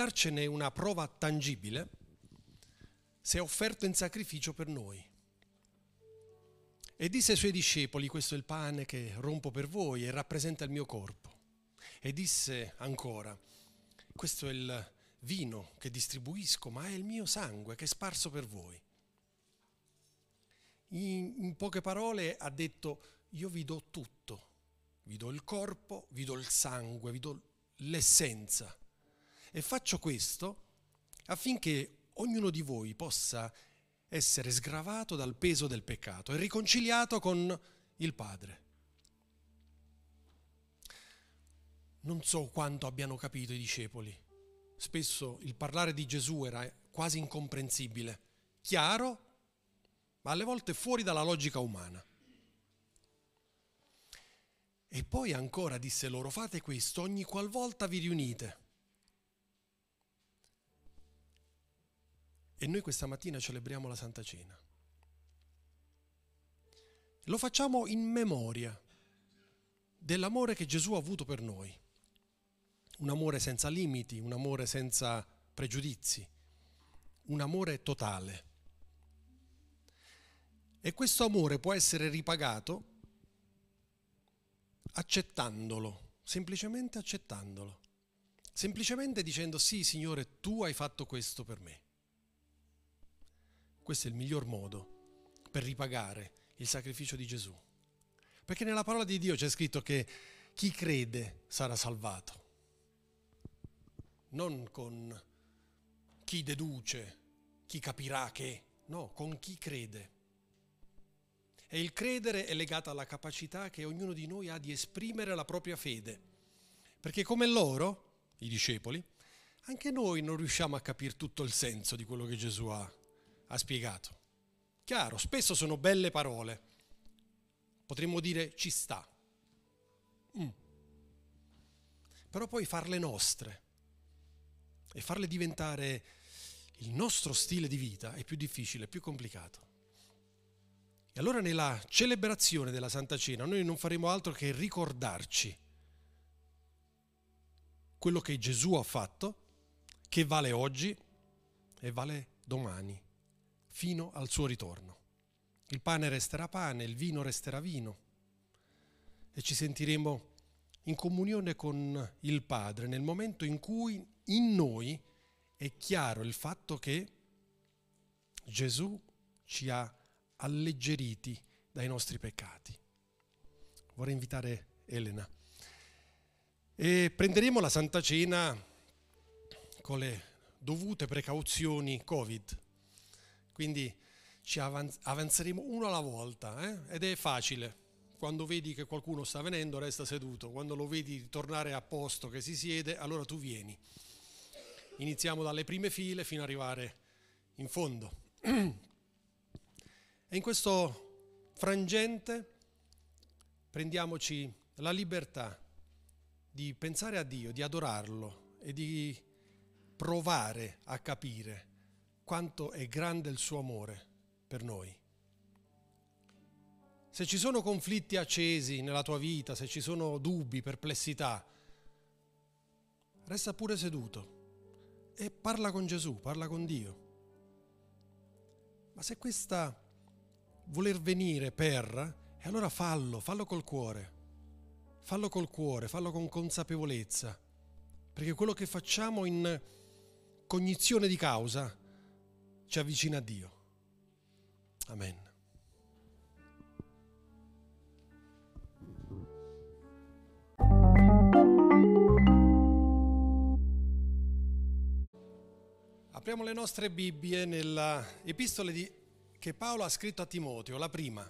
darcene una prova tangibile, si è offerto in sacrificio per noi. E disse ai suoi discepoli, questo è il pane che rompo per voi e rappresenta il mio corpo. E disse ancora, questo è il vino che distribuisco, ma è il mio sangue che è sparso per voi. In, in poche parole ha detto, io vi do tutto, vi do il corpo, vi do il sangue, vi do l'essenza. E faccio questo affinché ognuno di voi possa essere sgravato dal peso del peccato e riconciliato con il Padre. Non so quanto abbiano capito i discepoli. Spesso il parlare di Gesù era quasi incomprensibile, chiaro, ma alle volte fuori dalla logica umana. E poi ancora disse loro, fate questo ogni qualvolta vi riunite. E noi questa mattina celebriamo la Santa Cena. Lo facciamo in memoria dell'amore che Gesù ha avuto per noi. Un amore senza limiti, un amore senza pregiudizi, un amore totale. E questo amore può essere ripagato accettandolo, semplicemente accettandolo, semplicemente dicendo sì Signore, tu hai fatto questo per me. Questo è il miglior modo per ripagare il sacrificio di Gesù. Perché nella parola di Dio c'è scritto che chi crede sarà salvato. Non con chi deduce, chi capirà che, no, con chi crede. E il credere è legato alla capacità che ognuno di noi ha di esprimere la propria fede. Perché come loro, i discepoli, anche noi non riusciamo a capire tutto il senso di quello che Gesù ha ha spiegato. Chiaro, spesso sono belle parole, potremmo dire ci sta, mm. però poi farle nostre e farle diventare il nostro stile di vita è più difficile, più complicato. E allora nella celebrazione della Santa Cena noi non faremo altro che ricordarci quello che Gesù ha fatto, che vale oggi e vale domani fino al suo ritorno. Il pane resterà pane, il vino resterà vino e ci sentiremo in comunione con il Padre nel momento in cui in noi è chiaro il fatto che Gesù ci ha alleggeriti dai nostri peccati. Vorrei invitare Elena. E prenderemo la Santa Cena con le dovute precauzioni Covid. Quindi ci avanzeremo uno alla volta eh? ed è facile. Quando vedi che qualcuno sta venendo, resta seduto. Quando lo vedi tornare a posto, che si siede, allora tu vieni. Iniziamo dalle prime file fino ad arrivare in fondo. E in questo frangente prendiamoci la libertà di pensare a Dio, di adorarlo e di provare a capire quanto è grande il suo amore per noi. Se ci sono conflitti accesi nella tua vita, se ci sono dubbi, perplessità, resta pure seduto e parla con Gesù, parla con Dio. Ma se questa voler venire per, e allora fallo, fallo col cuore, fallo col cuore, fallo con consapevolezza, perché quello che facciamo in cognizione di causa ci avvicina a Dio. Amen. Apriamo le nostre Bibbie nella epistola di, che Paolo ha scritto a Timoteo, la prima.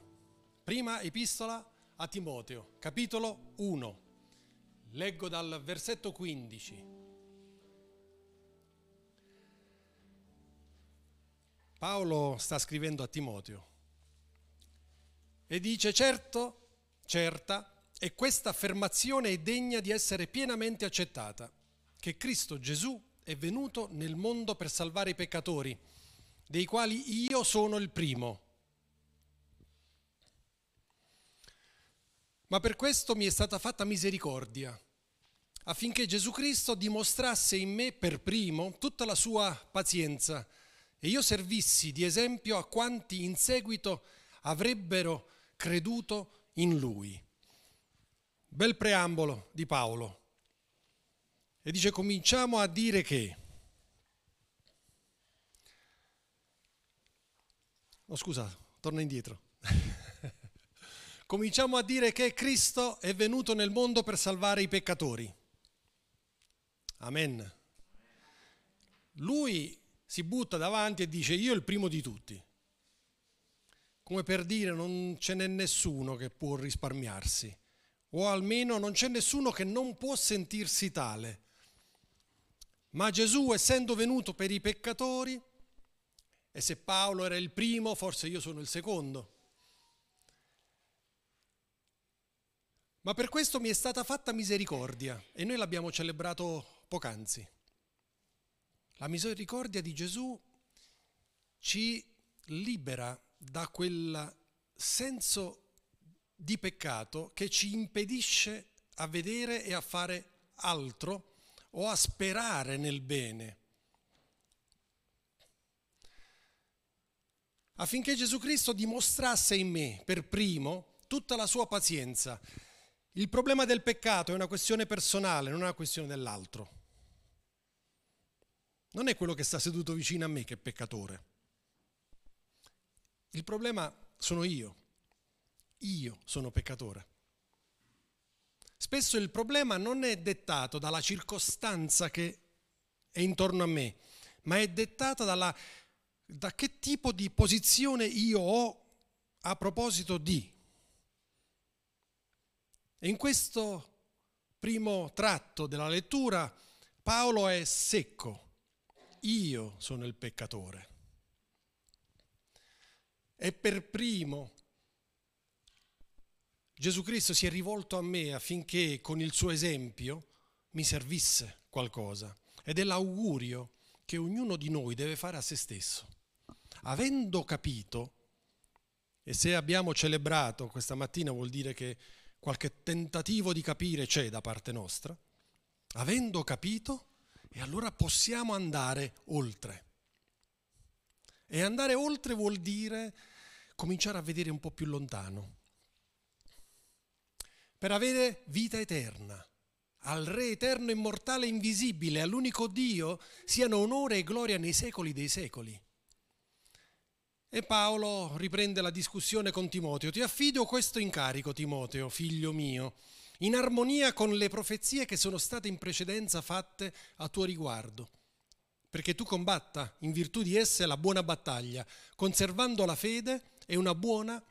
Prima epistola a Timoteo, capitolo 1. Leggo dal versetto 15. Paolo sta scrivendo a Timoteo e dice certo, certa, e questa affermazione è degna di essere pienamente accettata, che Cristo Gesù è venuto nel mondo per salvare i peccatori, dei quali io sono il primo. Ma per questo mi è stata fatta misericordia, affinché Gesù Cristo dimostrasse in me per primo tutta la sua pazienza e io servissi di esempio a quanti in seguito avrebbero creduto in lui. Bel preambolo di Paolo. E dice cominciamo a dire che... Oh scusa, torna indietro. cominciamo a dire che Cristo è venuto nel mondo per salvare i peccatori. Amen. Lui si butta davanti e dice io il primo di tutti. Come per dire non ce n'è nessuno che può risparmiarsi, o almeno non c'è nessuno che non può sentirsi tale. Ma Gesù, essendo venuto per i peccatori, e se Paolo era il primo, forse io sono il secondo. Ma per questo mi è stata fatta misericordia e noi l'abbiamo celebrato poc'anzi. La misericordia di Gesù ci libera da quel senso di peccato che ci impedisce a vedere e a fare altro o a sperare nel bene. Affinché Gesù Cristo dimostrasse in me per primo tutta la sua pazienza. Il problema del peccato è una questione personale, non è una questione dell'altro. Non è quello che sta seduto vicino a me che è peccatore. Il problema sono io. Io sono peccatore. Spesso il problema non è dettato dalla circostanza che è intorno a me, ma è dettata dalla, da che tipo di posizione io ho a proposito di. E in questo primo tratto della lettura Paolo è secco io sono il peccatore. E per primo Gesù Cristo si è rivolto a me affinché con il suo esempio mi servisse qualcosa. Ed è l'augurio che ognuno di noi deve fare a se stesso. Avendo capito, e se abbiamo celebrato questa mattina vuol dire che qualche tentativo di capire c'è da parte nostra, avendo capito, e allora possiamo andare oltre. E andare oltre vuol dire cominciare a vedere un po' più lontano. Per avere vita eterna, al Re eterno, immortale, invisibile, all'unico Dio, siano onore e gloria nei secoli dei secoli. E Paolo riprende la discussione con Timoteo. Ti affido questo incarico, Timoteo, figlio mio in armonia con le profezie che sono state in precedenza fatte a tuo riguardo, perché tu combatta in virtù di esse la buona battaglia, conservando la fede e una buona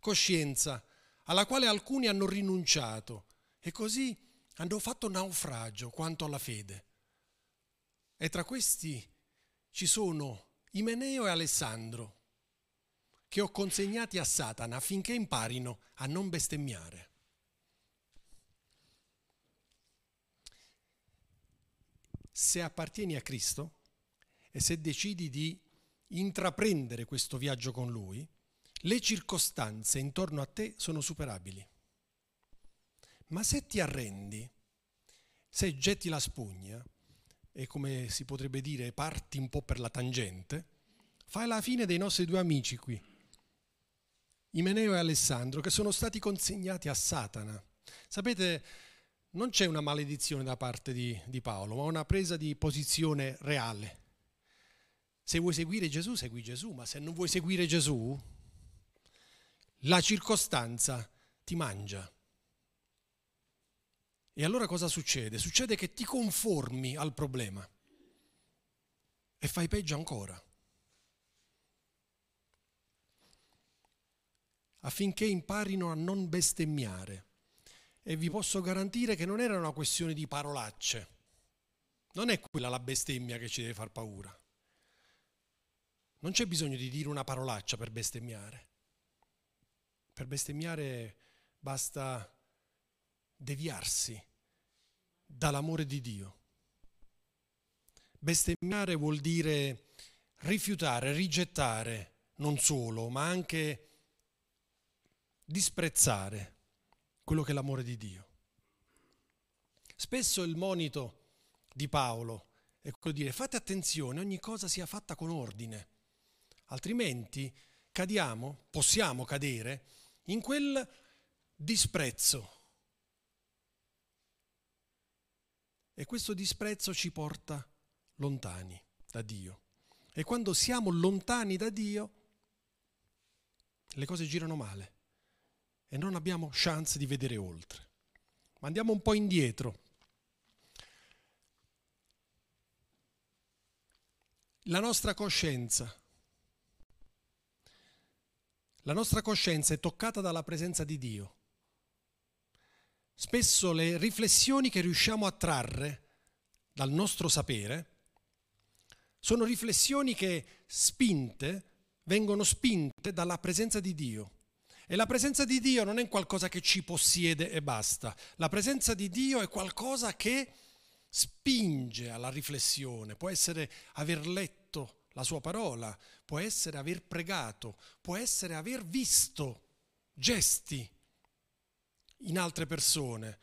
coscienza, alla quale alcuni hanno rinunciato e così hanno fatto naufragio quanto alla fede. E tra questi ci sono Imeneo e Alessandro, che ho consegnati a Satana affinché imparino a non bestemmiare. Se appartieni a Cristo e se decidi di intraprendere questo viaggio con Lui, le circostanze intorno a te sono superabili. Ma se ti arrendi, se getti la spugna e come si potrebbe dire parti un po' per la tangente, fai la fine dei nostri due amici qui, Imeneo e Alessandro, che sono stati consegnati a Satana. Sapete, non c'è una maledizione da parte di, di Paolo, ma una presa di posizione reale. Se vuoi seguire Gesù, segui Gesù, ma se non vuoi seguire Gesù, la circostanza ti mangia. E allora cosa succede? Succede che ti conformi al problema e fai peggio ancora. Affinché imparino a non bestemmiare. E vi posso garantire che non era una questione di parolacce. Non è quella la bestemmia che ci deve far paura. Non c'è bisogno di dire una parolaccia per bestemmiare. Per bestemmiare basta deviarsi dall'amore di Dio. Bestemmiare vuol dire rifiutare, rigettare non solo, ma anche disprezzare quello che è l'amore di Dio. Spesso il monito di Paolo è quello di dire fate attenzione, ogni cosa sia fatta con ordine, altrimenti cadiamo, possiamo cadere in quel disprezzo. E questo disprezzo ci porta lontani da Dio. E quando siamo lontani da Dio, le cose girano male e non abbiamo chance di vedere oltre. Ma andiamo un po' indietro. La nostra coscienza. La nostra coscienza è toccata dalla presenza di Dio. Spesso le riflessioni che riusciamo a trarre dal nostro sapere sono riflessioni che spinte vengono spinte dalla presenza di Dio. E la presenza di Dio non è qualcosa che ci possiede e basta. La presenza di Dio è qualcosa che spinge alla riflessione. Può essere aver letto la sua parola, può essere aver pregato, può essere aver visto gesti in altre persone,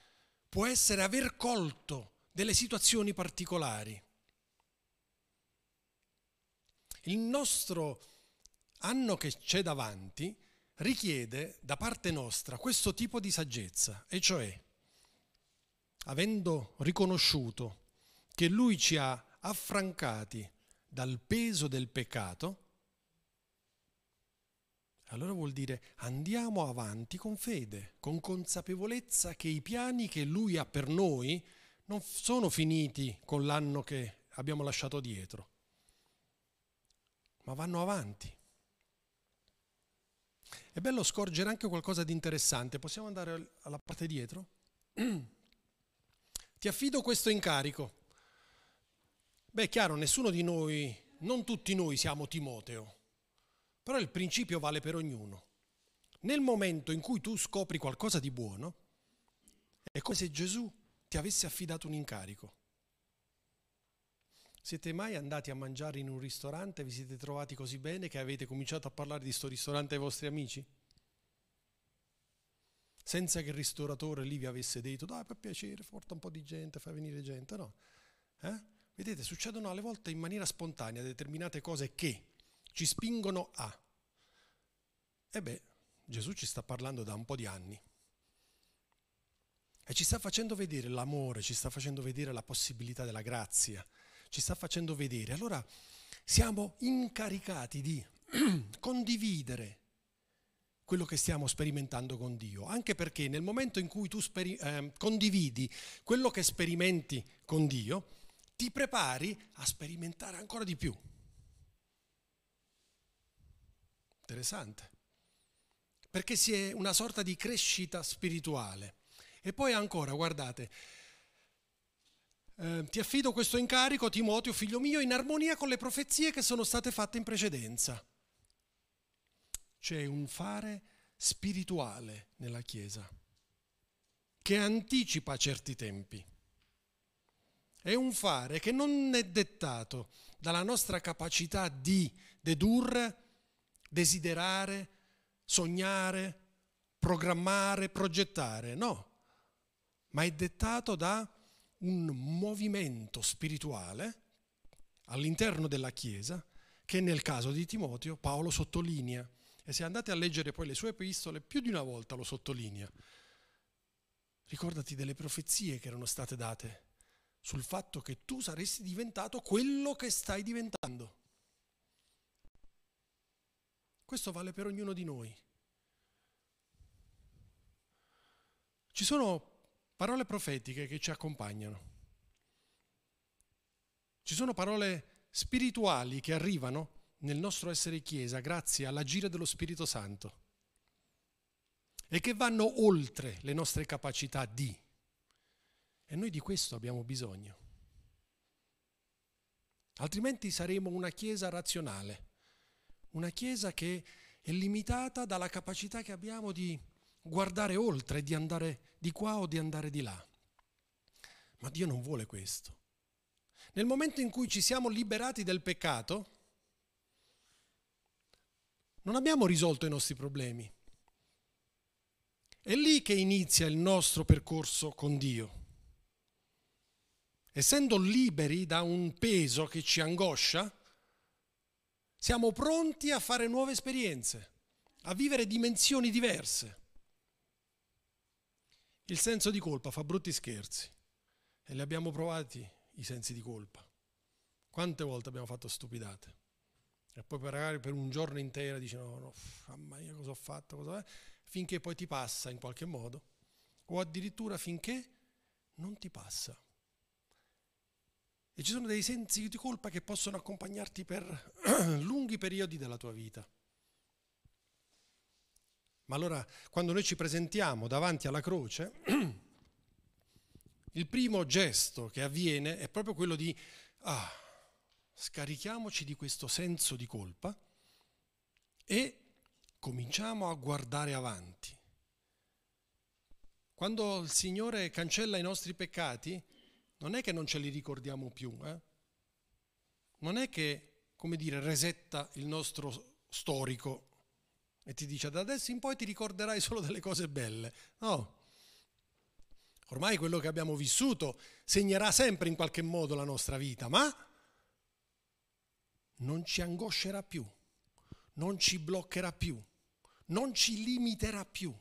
può essere aver colto delle situazioni particolari. Il nostro anno che c'è davanti richiede da parte nostra questo tipo di saggezza, e cioè, avendo riconosciuto che Lui ci ha affrancati dal peso del peccato, allora vuol dire andiamo avanti con fede, con consapevolezza che i piani che Lui ha per noi non sono finiti con l'anno che abbiamo lasciato dietro, ma vanno avanti. È bello scorgere anche qualcosa di interessante. Possiamo andare alla parte dietro? Ti affido questo incarico. Beh, è chiaro, nessuno di noi, non tutti noi siamo Timoteo, però il principio vale per ognuno. Nel momento in cui tu scopri qualcosa di buono, è come se Gesù ti avesse affidato un incarico. Siete mai andati a mangiare in un ristorante e vi siete trovati così bene che avete cominciato a parlare di questo ristorante ai vostri amici? Senza che il ristoratore lì vi avesse detto, dai per piacere, porta un po' di gente, fai venire gente, no? Eh? Vedete, succedono alle volte in maniera spontanea determinate cose che ci spingono a. E beh, Gesù ci sta parlando da un po' di anni. E ci sta facendo vedere l'amore, ci sta facendo vedere la possibilità della grazia, ci sta facendo vedere. Allora siamo incaricati di condividere quello che stiamo sperimentando con Dio, anche perché nel momento in cui tu speri- eh, condividi quello che sperimenti con Dio, ti prepari a sperimentare ancora di più. Interessante. Perché si è una sorta di crescita spirituale. E poi ancora, guardate, eh, ti affido questo incarico, Timoteo, figlio mio, in armonia con le profezie che sono state fatte in precedenza. C'è un fare spirituale nella Chiesa che anticipa certi tempi. È un fare che non è dettato dalla nostra capacità di dedurre, desiderare, sognare, programmare, progettare, no, ma è dettato da un movimento spirituale all'interno della Chiesa che nel caso di Timoteo Paolo sottolinea. E se andate a leggere poi le sue epistole, più di una volta lo sottolinea. Ricordati delle profezie che erano state date sul fatto che tu saresti diventato quello che stai diventando. Questo vale per ognuno di noi. Ci sono parole profetiche che ci accompagnano. Ci sono parole spirituali che arrivano nel nostro essere Chiesa grazie all'agire dello Spirito Santo e che vanno oltre le nostre capacità di. E noi di questo abbiamo bisogno. Altrimenti saremo una Chiesa razionale, una Chiesa che è limitata dalla capacità che abbiamo di guardare oltre, di andare di qua o di andare di là. Ma Dio non vuole questo. Nel momento in cui ci siamo liberati del peccato, non abbiamo risolto i nostri problemi. È lì che inizia il nostro percorso con Dio. Essendo liberi da un peso che ci angoscia, siamo pronti a fare nuove esperienze, a vivere dimensioni diverse. Il senso di colpa fa brutti scherzi e li abbiamo provati i sensi di colpa. Quante volte abbiamo fatto stupidate? E poi magari per un giorno intero dici no, no, mamma mia cosa ho fatto, cosa finché poi ti passa in qualche modo, o addirittura finché non ti passa. E ci sono dei sensi di colpa che possono accompagnarti per lunghi periodi della tua vita. Ma allora, quando noi ci presentiamo davanti alla croce, il primo gesto che avviene è proprio quello di ah, scarichiamoci di questo senso di colpa e cominciamo a guardare avanti. Quando il Signore cancella i nostri peccati, non è che non ce li ricordiamo più, eh? non è che, come dire, resetta il nostro storico e ti dice da adesso in poi ti ricorderai solo delle cose belle. No. Ormai quello che abbiamo vissuto segnerà sempre in qualche modo la nostra vita, ma non ci angoscerà più, non ci bloccherà più, non ci limiterà più.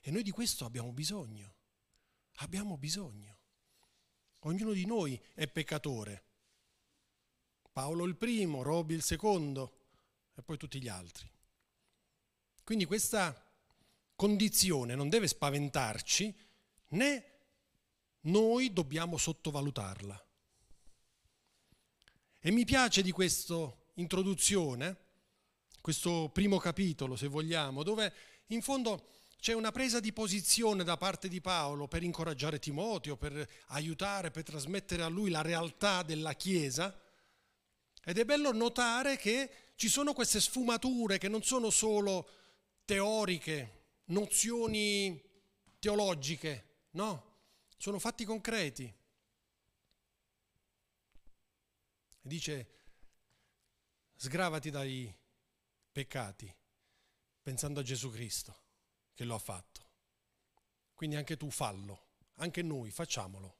E noi di questo abbiamo bisogno. Abbiamo bisogno. Ognuno di noi è peccatore. Paolo il primo, Roby il secondo e poi tutti gli altri. Quindi questa condizione non deve spaventarci né noi dobbiamo sottovalutarla. E mi piace di questa introduzione, questo primo capitolo se vogliamo, dove in fondo c'è una presa di posizione da parte di Paolo per incoraggiare Timoteo, per aiutare, per trasmettere a lui la realtà della Chiesa. Ed è bello notare che ci sono queste sfumature che non sono solo teoriche, nozioni teologiche, no, sono fatti concreti. E dice, sgravati dai peccati pensando a Gesù Cristo che lo ha fatto. Quindi anche tu fallo, anche noi facciamolo.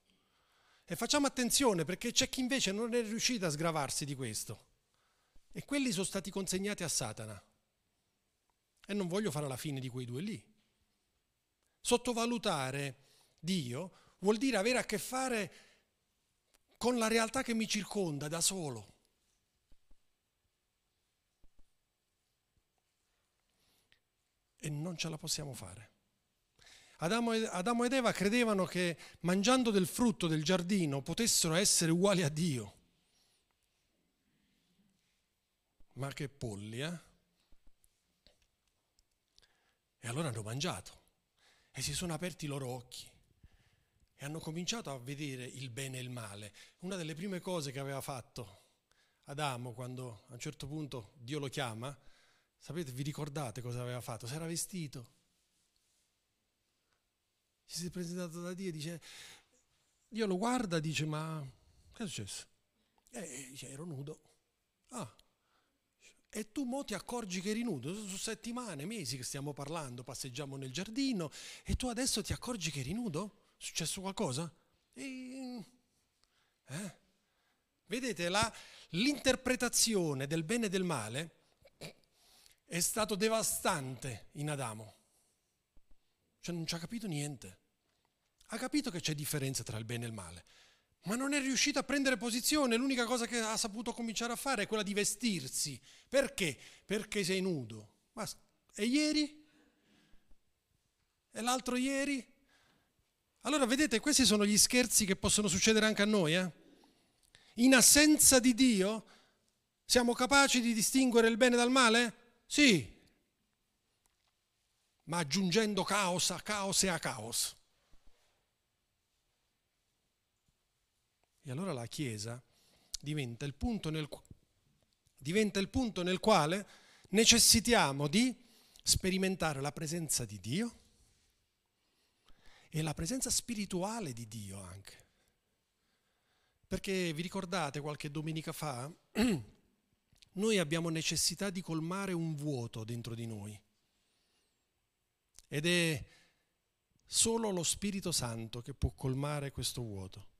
E facciamo attenzione perché c'è chi invece non è riuscito a sgravarsi di questo. E quelli sono stati consegnati a Satana. E non voglio fare la fine di quei due lì. Sottovalutare Dio vuol dire avere a che fare con la realtà che mi circonda da solo. e non ce la possiamo fare. Adamo, ed Eva credevano che mangiando del frutto del giardino potessero essere uguali a Dio. Ma che polli, eh? E allora hanno mangiato e si sono aperti i loro occhi e hanno cominciato a vedere il bene e il male. Una delle prime cose che aveva fatto Adamo quando a un certo punto Dio lo chiama Sapete, vi ricordate cosa aveva fatto? Si era vestito. Si è presentato da Dio e dice, Dio lo guarda e dice, ma che è successo? E dice, ero nudo. Ah, e tu mo ti accorgi che eri nudo, sono settimane, mesi che stiamo parlando, passeggiamo nel giardino e tu adesso ti accorgi che eri nudo? È successo qualcosa? E... Eh? Vedete, la, l'interpretazione del bene e del male è stato devastante in Adamo. Cioè non ci ha capito niente. Ha capito che c'è differenza tra il bene e il male, ma non è riuscito a prendere posizione. L'unica cosa che ha saputo cominciare a fare è quella di vestirsi. Perché? Perché sei nudo. Ma, e ieri? E l'altro ieri? Allora vedete, questi sono gli scherzi che possono succedere anche a noi. Eh? In assenza di Dio siamo capaci di distinguere il bene dal male? Sì, ma aggiungendo caos a caos e a caos. E allora la Chiesa diventa il punto nel, diventa il punto nel quale necessitiamo di sperimentare la presenza di Dio e la presenza spirituale di Dio anche. Perché vi ricordate qualche domenica fa noi abbiamo necessità di colmare un vuoto dentro di noi. Ed è solo lo Spirito Santo che può colmare questo vuoto.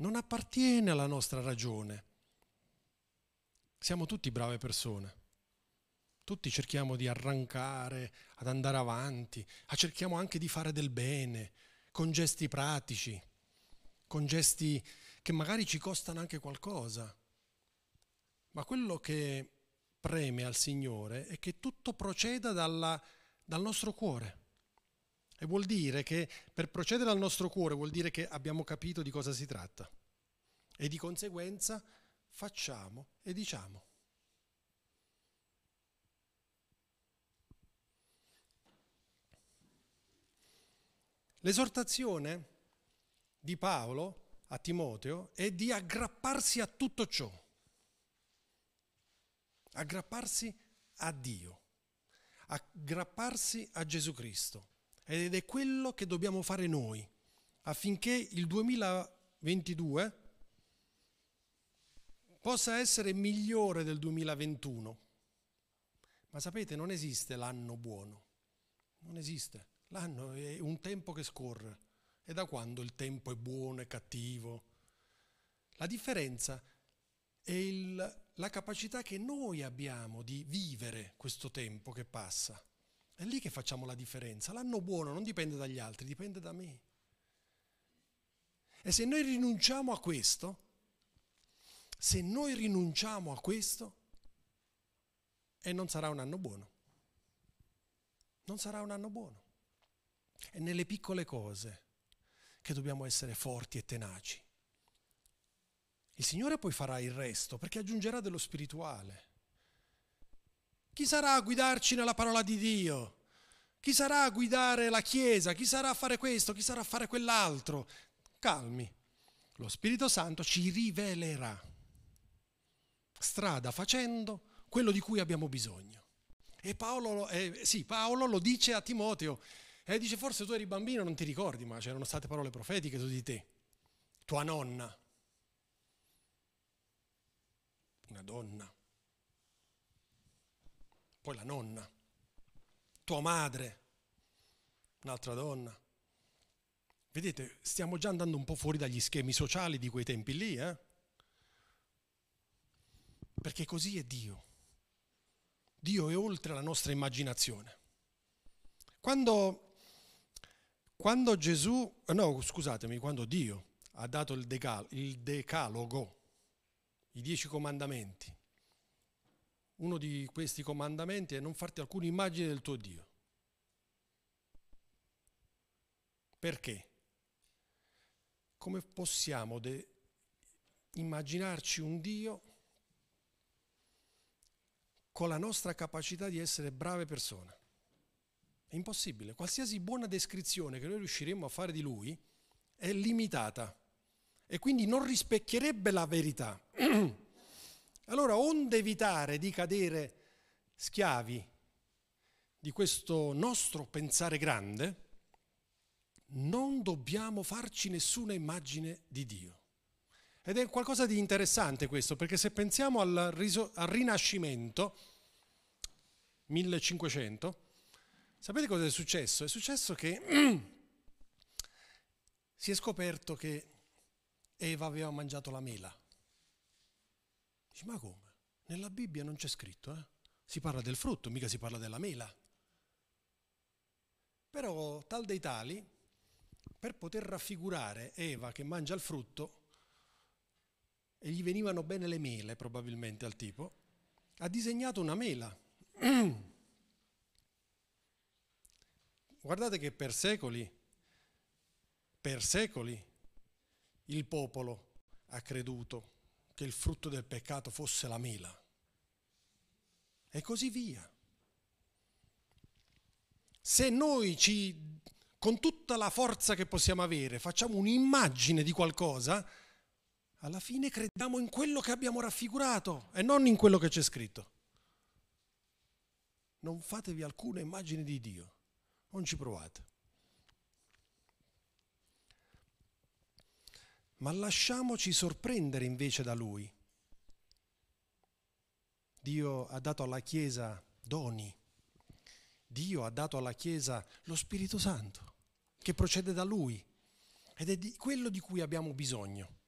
Non appartiene alla nostra ragione. Siamo tutti brave persone. Tutti cerchiamo di arrancare, ad andare avanti, cerchiamo anche di fare del bene, con gesti pratici, con gesti che magari ci costano anche qualcosa. Ma quello che preme al Signore è che tutto proceda dalla, dal nostro cuore. E vuol dire che per procedere al nostro cuore vuol dire che abbiamo capito di cosa si tratta. E di conseguenza facciamo e diciamo. L'esortazione di Paolo a Timoteo è di aggrapparsi a tutto ciò, aggrapparsi a Dio, aggrapparsi a Gesù Cristo. Ed è quello che dobbiamo fare noi affinché il 2022 possa essere migliore del 2021. Ma sapete, non esiste l'anno buono, non esiste. L'anno è un tempo che scorre. E da quando il tempo è buono e cattivo? La differenza è il, la capacità che noi abbiamo di vivere questo tempo che passa. È lì che facciamo la differenza. L'anno buono non dipende dagli altri, dipende da me. E se noi rinunciamo a questo, se noi rinunciamo a questo, e non sarà un anno buono. Non sarà un anno buono. È nelle piccole cose che dobbiamo essere forti e tenaci. Il Signore poi farà il resto perché aggiungerà dello spirituale. Chi sarà a guidarci nella parola di Dio? Chi sarà a guidare la Chiesa? Chi sarà a fare questo? Chi sarà a fare quell'altro? Calmi. Lo Spirito Santo ci rivelerà, strada facendo, quello di cui abbiamo bisogno. E Paolo, eh, sì, Paolo lo dice a Timoteo, e dice, forse tu eri bambino, non ti ricordi, ma c'erano state parole profetiche su di te. Tua nonna, una donna, poi la nonna, tua madre, un'altra donna. Vedete, stiamo già andando un po' fuori dagli schemi sociali di quei tempi lì, eh? Perché così è Dio. Dio è oltre la nostra immaginazione. Quando quando Gesù, no scusatemi, quando Dio ha dato il, decal, il decalogo, i dieci comandamenti, uno di questi comandamenti è non farti alcuna immagine del tuo Dio. Perché? Come possiamo de- immaginarci un Dio con la nostra capacità di essere brave persone? È impossibile. Qualsiasi buona descrizione che noi riusciremmo a fare di lui è limitata e quindi non rispecchierebbe la verità. allora, onde evitare di cadere schiavi di questo nostro pensare grande, non dobbiamo farci nessuna immagine di Dio. Ed è qualcosa di interessante questo, perché se pensiamo al, riso- al Rinascimento, 1500, Sapete cosa è successo? È successo che si è scoperto che Eva aveva mangiato la mela. Dici, ma come? Nella Bibbia non c'è scritto, eh? Si parla del frutto, mica si parla della mela. Però tal dei tali, per poter raffigurare Eva che mangia il frutto, e gli venivano bene le mele probabilmente al tipo, ha disegnato una mela. Guardate che per secoli, per secoli, il popolo ha creduto che il frutto del peccato fosse la mela. E così via. Se noi ci, con tutta la forza che possiamo avere, facciamo un'immagine di qualcosa, alla fine crediamo in quello che abbiamo raffigurato e non in quello che c'è scritto. Non fatevi alcuna immagine di Dio. Non ci provate. Ma lasciamoci sorprendere invece da Lui. Dio ha dato alla Chiesa doni, Dio ha dato alla Chiesa lo Spirito Santo, che procede da Lui. Ed è di quello di cui abbiamo bisogno,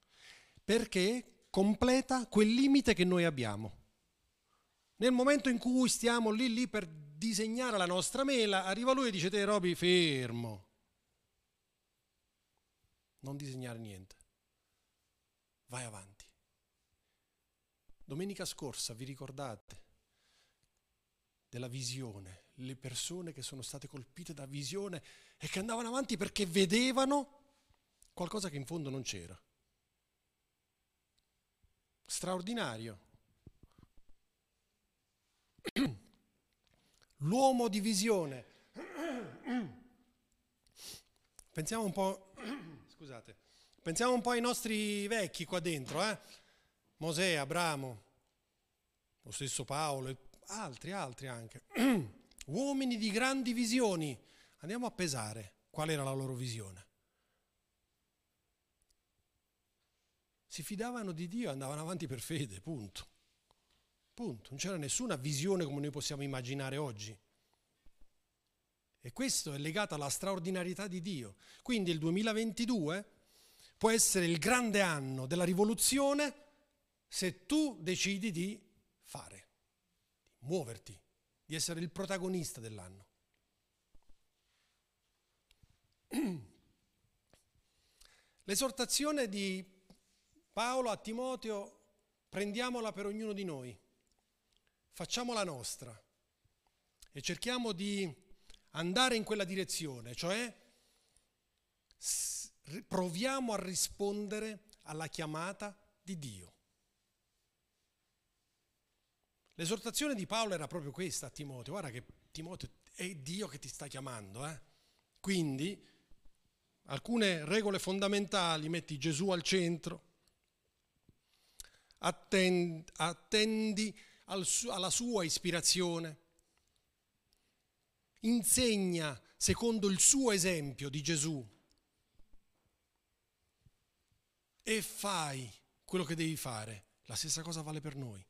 perché completa quel limite che noi abbiamo. Nel momento in cui stiamo lì lì per disegnare la nostra mela, arriva lui e dice te Roby fermo. Non disegnare niente. Vai avanti. Domenica scorsa vi ricordate della visione, le persone che sono state colpite da visione e che andavano avanti perché vedevano qualcosa che in fondo non c'era. Straordinario. L'uomo di visione. Pensiamo un po', scusate, pensiamo un po' ai nostri vecchi qua dentro, eh? Mosè, Abramo, lo stesso Paolo, altri, altri anche. Uomini di grandi visioni. Andiamo a pesare qual era la loro visione. Si fidavano di Dio e andavano avanti per fede, punto. Punto. Non c'era nessuna visione come noi possiamo immaginare oggi. E questo è legato alla straordinarietà di Dio. Quindi il 2022 può essere il grande anno della rivoluzione se tu decidi di fare muoverti, di essere il protagonista dell'anno. L'esortazione di Paolo a Timoteo, prendiamola per ognuno di noi, facciamola nostra e cerchiamo di andare in quella direzione, cioè proviamo a rispondere alla chiamata di Dio. L'esortazione di Paolo era proprio questa a Timoteo, guarda che Timoteo è Dio che ti sta chiamando, eh? quindi alcune regole fondamentali, metti Gesù al centro, attendi, attendi al alla sua ispirazione, insegna secondo il suo esempio di Gesù e fai quello che devi fare. La stessa cosa vale per noi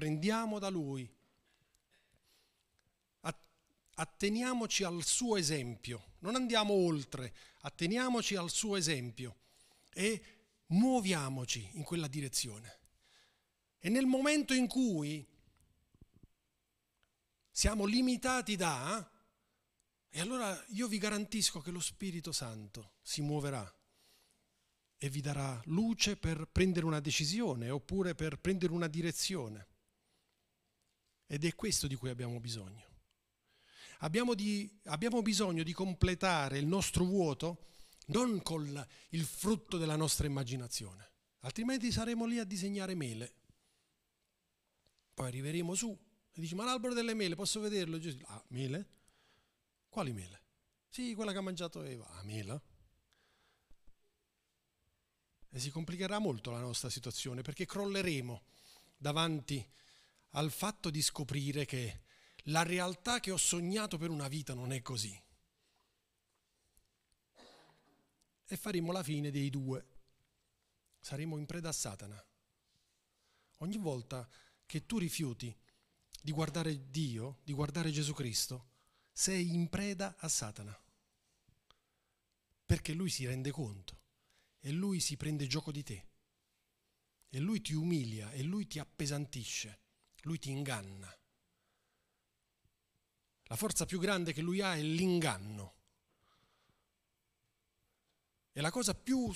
prendiamo da Lui, atteniamoci al suo esempio, non andiamo oltre, atteniamoci al suo esempio e muoviamoci in quella direzione. E nel momento in cui siamo limitati da, e allora io vi garantisco che lo Spirito Santo si muoverà e vi darà luce per prendere una decisione oppure per prendere una direzione. Ed è questo di cui abbiamo bisogno. Abbiamo, di, abbiamo bisogno di completare il nostro vuoto non con il frutto della nostra immaginazione, altrimenti saremo lì a disegnare mele. Poi arriveremo su e dici, ma l'albero delle mele, posso vederlo? Gesù, ah, mele? Quali mele? Sì, quella che ha mangiato Eva. Ah, mela? E si complicherà molto la nostra situazione perché crolleremo davanti al fatto di scoprire che la realtà che ho sognato per una vita non è così. E faremo la fine dei due. Saremo in preda a Satana. Ogni volta che tu rifiuti di guardare Dio, di guardare Gesù Cristo, sei in preda a Satana. Perché lui si rende conto e lui si prende gioco di te. E lui ti umilia e lui ti appesantisce lui ti inganna. La forza più grande che lui ha è l'inganno. E la cosa più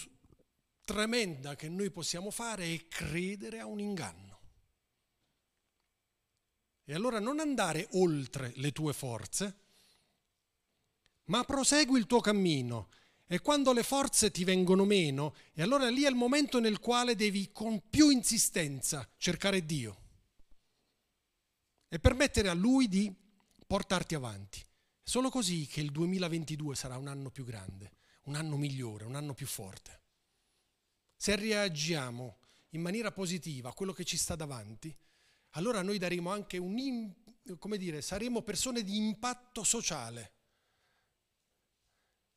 tremenda che noi possiamo fare è credere a un inganno. E allora non andare oltre le tue forze, ma prosegui il tuo cammino. E quando le forze ti vengono meno, e allora lì è il momento nel quale devi con più insistenza cercare Dio e permettere a Lui di portarti avanti. Solo così che il 2022 sarà un anno più grande, un anno migliore, un anno più forte. Se reagiamo in maniera positiva a quello che ci sta davanti, allora noi daremo anche un, come dire, saremo persone di impatto sociale.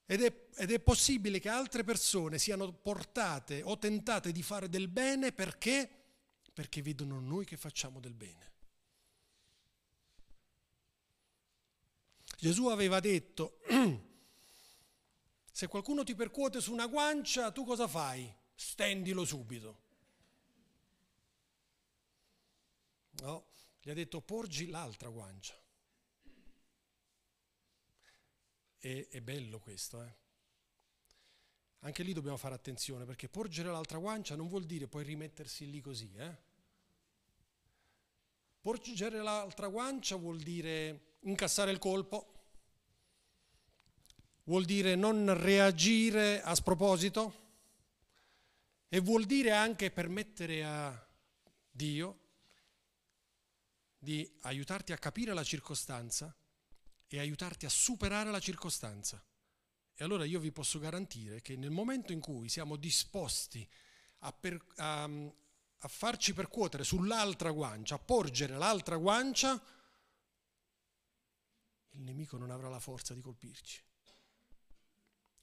Ed è, ed è, possibile che altre persone siano portate o tentate di fare del bene perché? Perché vedono noi che facciamo del bene. Gesù aveva detto, se qualcuno ti percuote su una guancia, tu cosa fai? Stendilo subito. No, gli ha detto porgi l'altra guancia. E, è bello questo, eh? Anche lì dobbiamo fare attenzione perché porgere l'altra guancia non vuol dire poi rimettersi lì così. Eh? Porgere l'altra guancia vuol dire incassare il colpo, vuol dire non reagire a sproposito e vuol dire anche permettere a Dio di aiutarti a capire la circostanza e aiutarti a superare la circostanza. E allora io vi posso garantire che nel momento in cui siamo disposti a, per, a, a farci percuotere sull'altra guancia, a porgere l'altra guancia, il nemico non avrà la forza di colpirci.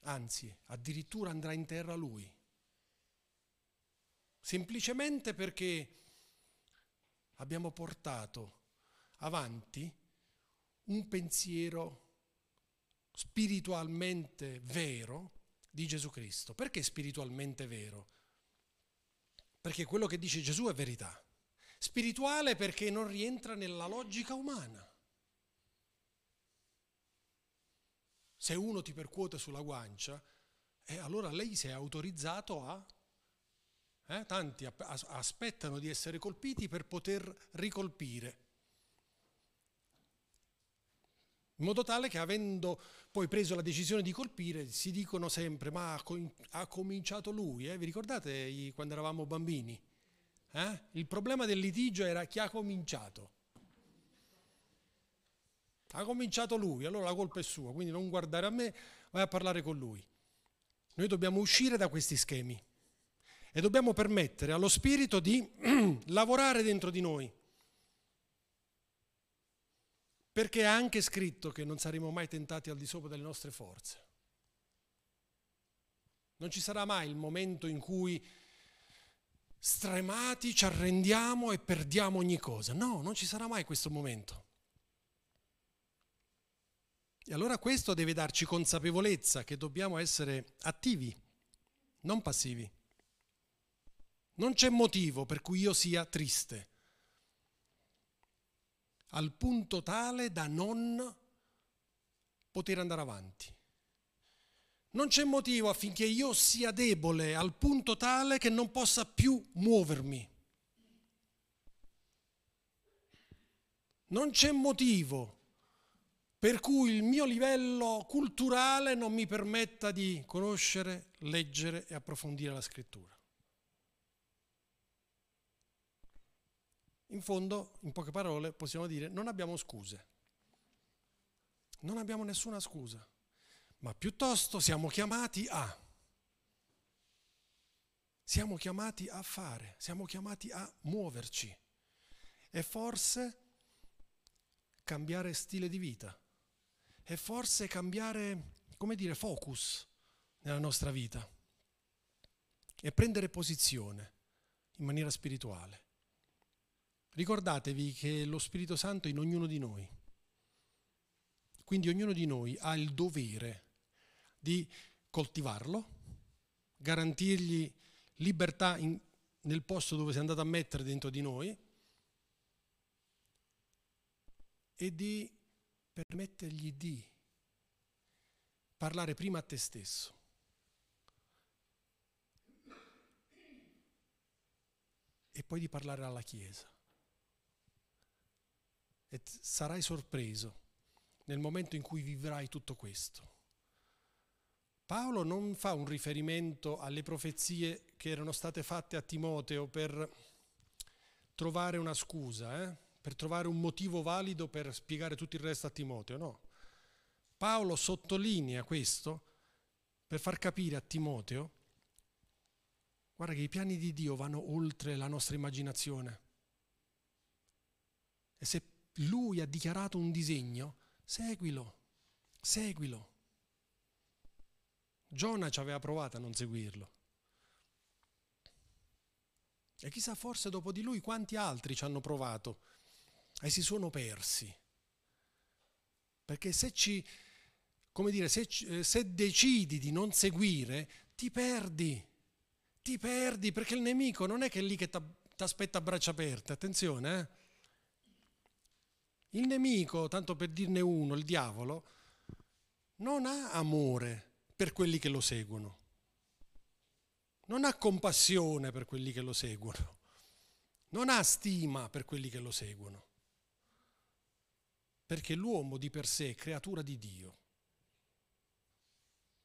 Anzi, addirittura andrà in terra lui. Semplicemente perché abbiamo portato avanti un pensiero spiritualmente vero di Gesù Cristo. Perché spiritualmente vero? Perché quello che dice Gesù è verità. Spirituale perché non rientra nella logica umana. Se uno ti percuote sulla guancia, eh, allora lei si è autorizzato a... Eh, tanti aspettano di essere colpiti per poter ricolpire. In modo tale che avendo poi preso la decisione di colpire, si dicono sempre, ma ha cominciato lui, eh? vi ricordate quando eravamo bambini? Eh? Il problema del litigio era chi ha cominciato. Ha cominciato lui, allora la colpa è sua, quindi non guardare a me, vai a parlare con lui. Noi dobbiamo uscire da questi schemi e dobbiamo permettere allo Spirito di lavorare dentro di noi perché è anche scritto che non saremo mai tentati al di sopra delle nostre forze. Non ci sarà mai il momento in cui stremati ci arrendiamo e perdiamo ogni cosa. No, non ci sarà mai questo momento. E allora questo deve darci consapevolezza che dobbiamo essere attivi, non passivi. Non c'è motivo per cui io sia triste al punto tale da non poter andare avanti. Non c'è motivo affinché io sia debole al punto tale che non possa più muovermi. Non c'è motivo per cui il mio livello culturale non mi permetta di conoscere, leggere e approfondire la scrittura. In fondo, in poche parole, possiamo dire non abbiamo scuse. Non abbiamo nessuna scusa, ma piuttosto siamo chiamati a. Siamo chiamati a fare, siamo chiamati a muoverci e forse cambiare stile di vita e forse cambiare, come dire, focus nella nostra vita e prendere posizione in maniera spirituale. Ricordatevi che lo Spirito Santo è in ognuno di noi. Quindi ognuno di noi ha il dovere di coltivarlo, garantirgli libertà in, nel posto dove si è andato a mettere dentro di noi e di permettergli di parlare prima a te stesso. E poi di parlare alla Chiesa e sarai sorpreso nel momento in cui vivrai tutto questo. Paolo non fa un riferimento alle profezie che erano state fatte a Timoteo per trovare una scusa, eh? per trovare un motivo valido per spiegare tutto il resto a Timoteo, no. Paolo sottolinea questo per far capire a Timoteo, guarda che i piani di Dio vanno oltre la nostra immaginazione. E se lui ha dichiarato un disegno, seguilo, seguilo. Giona ci aveva provato a non seguirlo. E chissà forse dopo di lui quanti altri ci hanno provato e si sono persi. Perché se ci, come dire, se, se decidi di non seguire, ti perdi, ti perdi, perché il nemico non è che è lì che ti aspetta a braccia aperte, attenzione, eh? Il nemico, tanto per dirne uno, il diavolo, non ha amore per quelli che lo seguono, non ha compassione per quelli che lo seguono, non ha stima per quelli che lo seguono, perché l'uomo di per sé è creatura di Dio.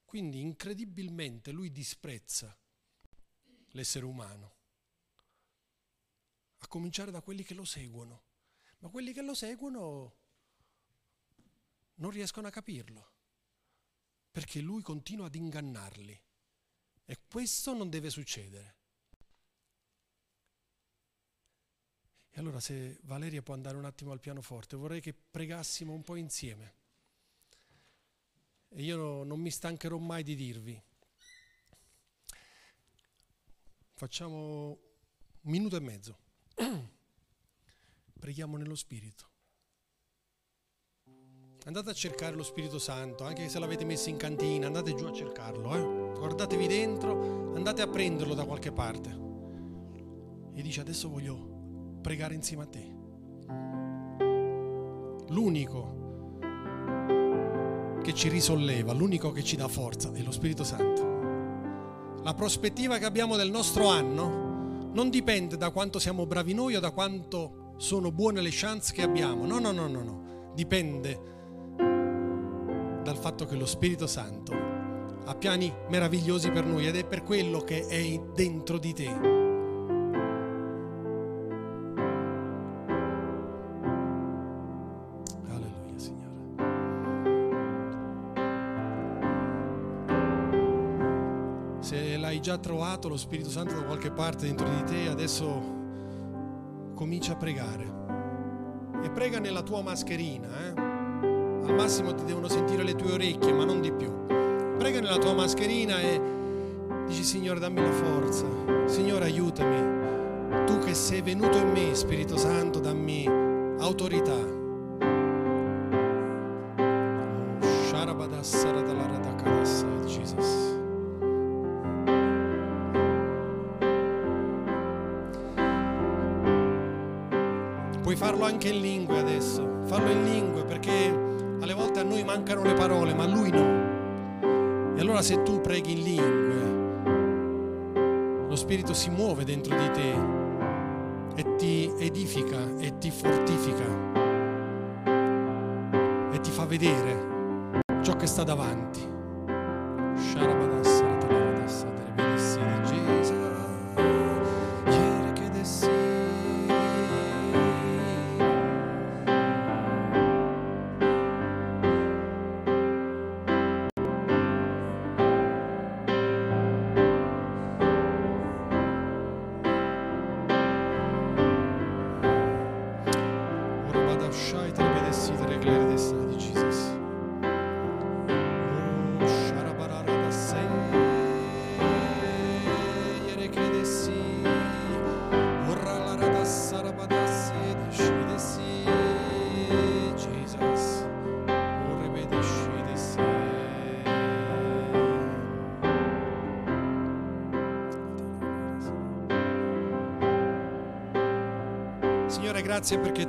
Quindi incredibilmente lui disprezza l'essere umano, a cominciare da quelli che lo seguono, ma quelli che lo seguono non riescono a capirlo perché lui continua ad ingannarli. E questo non deve succedere. E allora se Valeria può andare un attimo al pianoforte, vorrei che pregassimo un po' insieme. E io non mi stancherò mai di dirvi. Facciamo un minuto e mezzo. Preghiamo nello Spirito. Andate a cercare lo Spirito Santo, anche se l'avete messo in cantina, andate giù a cercarlo, eh? guardatevi dentro, andate a prenderlo da qualche parte. E dice adesso voglio pregare insieme a te. L'unico che ci risolleva, l'unico che ci dà forza è lo Spirito Santo. La prospettiva che abbiamo del nostro anno non dipende da quanto siamo bravi noi o da quanto sono buone le chance che abbiamo. No, no, no, no, no. Dipende dal fatto che lo Spirito Santo ha piani meravigliosi per noi ed è per quello che è dentro di te. Già trovato lo Spirito Santo da qualche parte dentro di te, adesso comincia a pregare. E prega nella tua mascherina, eh? al massimo ti devono sentire le tue orecchie, ma non di più. Prega nella tua mascherina e dici Signore dammi la forza, Signore aiutami, tu che sei venuto in me, Spirito Santo, dammi autorità. Lo Spirito si muove dentro di te e ti edifica e ti fortifica e ti fa vedere ciò che sta davanti. Sharabadassa.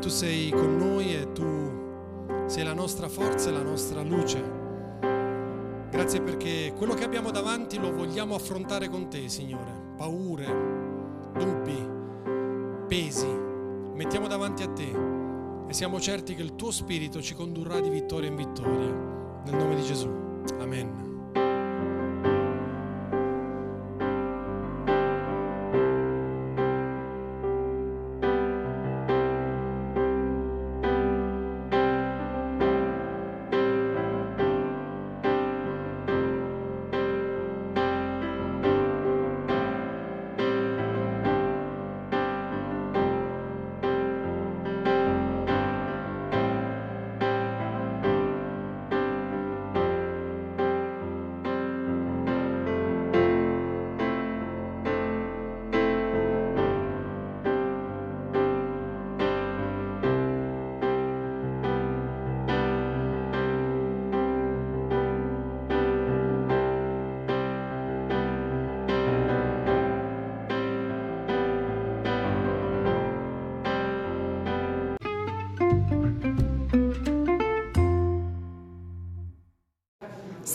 Tu sei con noi e tu sei la nostra forza e la nostra luce. Grazie perché quello che abbiamo davanti lo vogliamo affrontare con te, Signore. Paure, dubbi, pesi, mettiamo davanti a te e siamo certi che il tuo Spirito ci condurrà di vittoria in vittoria. Nel nome di Gesù. Amen.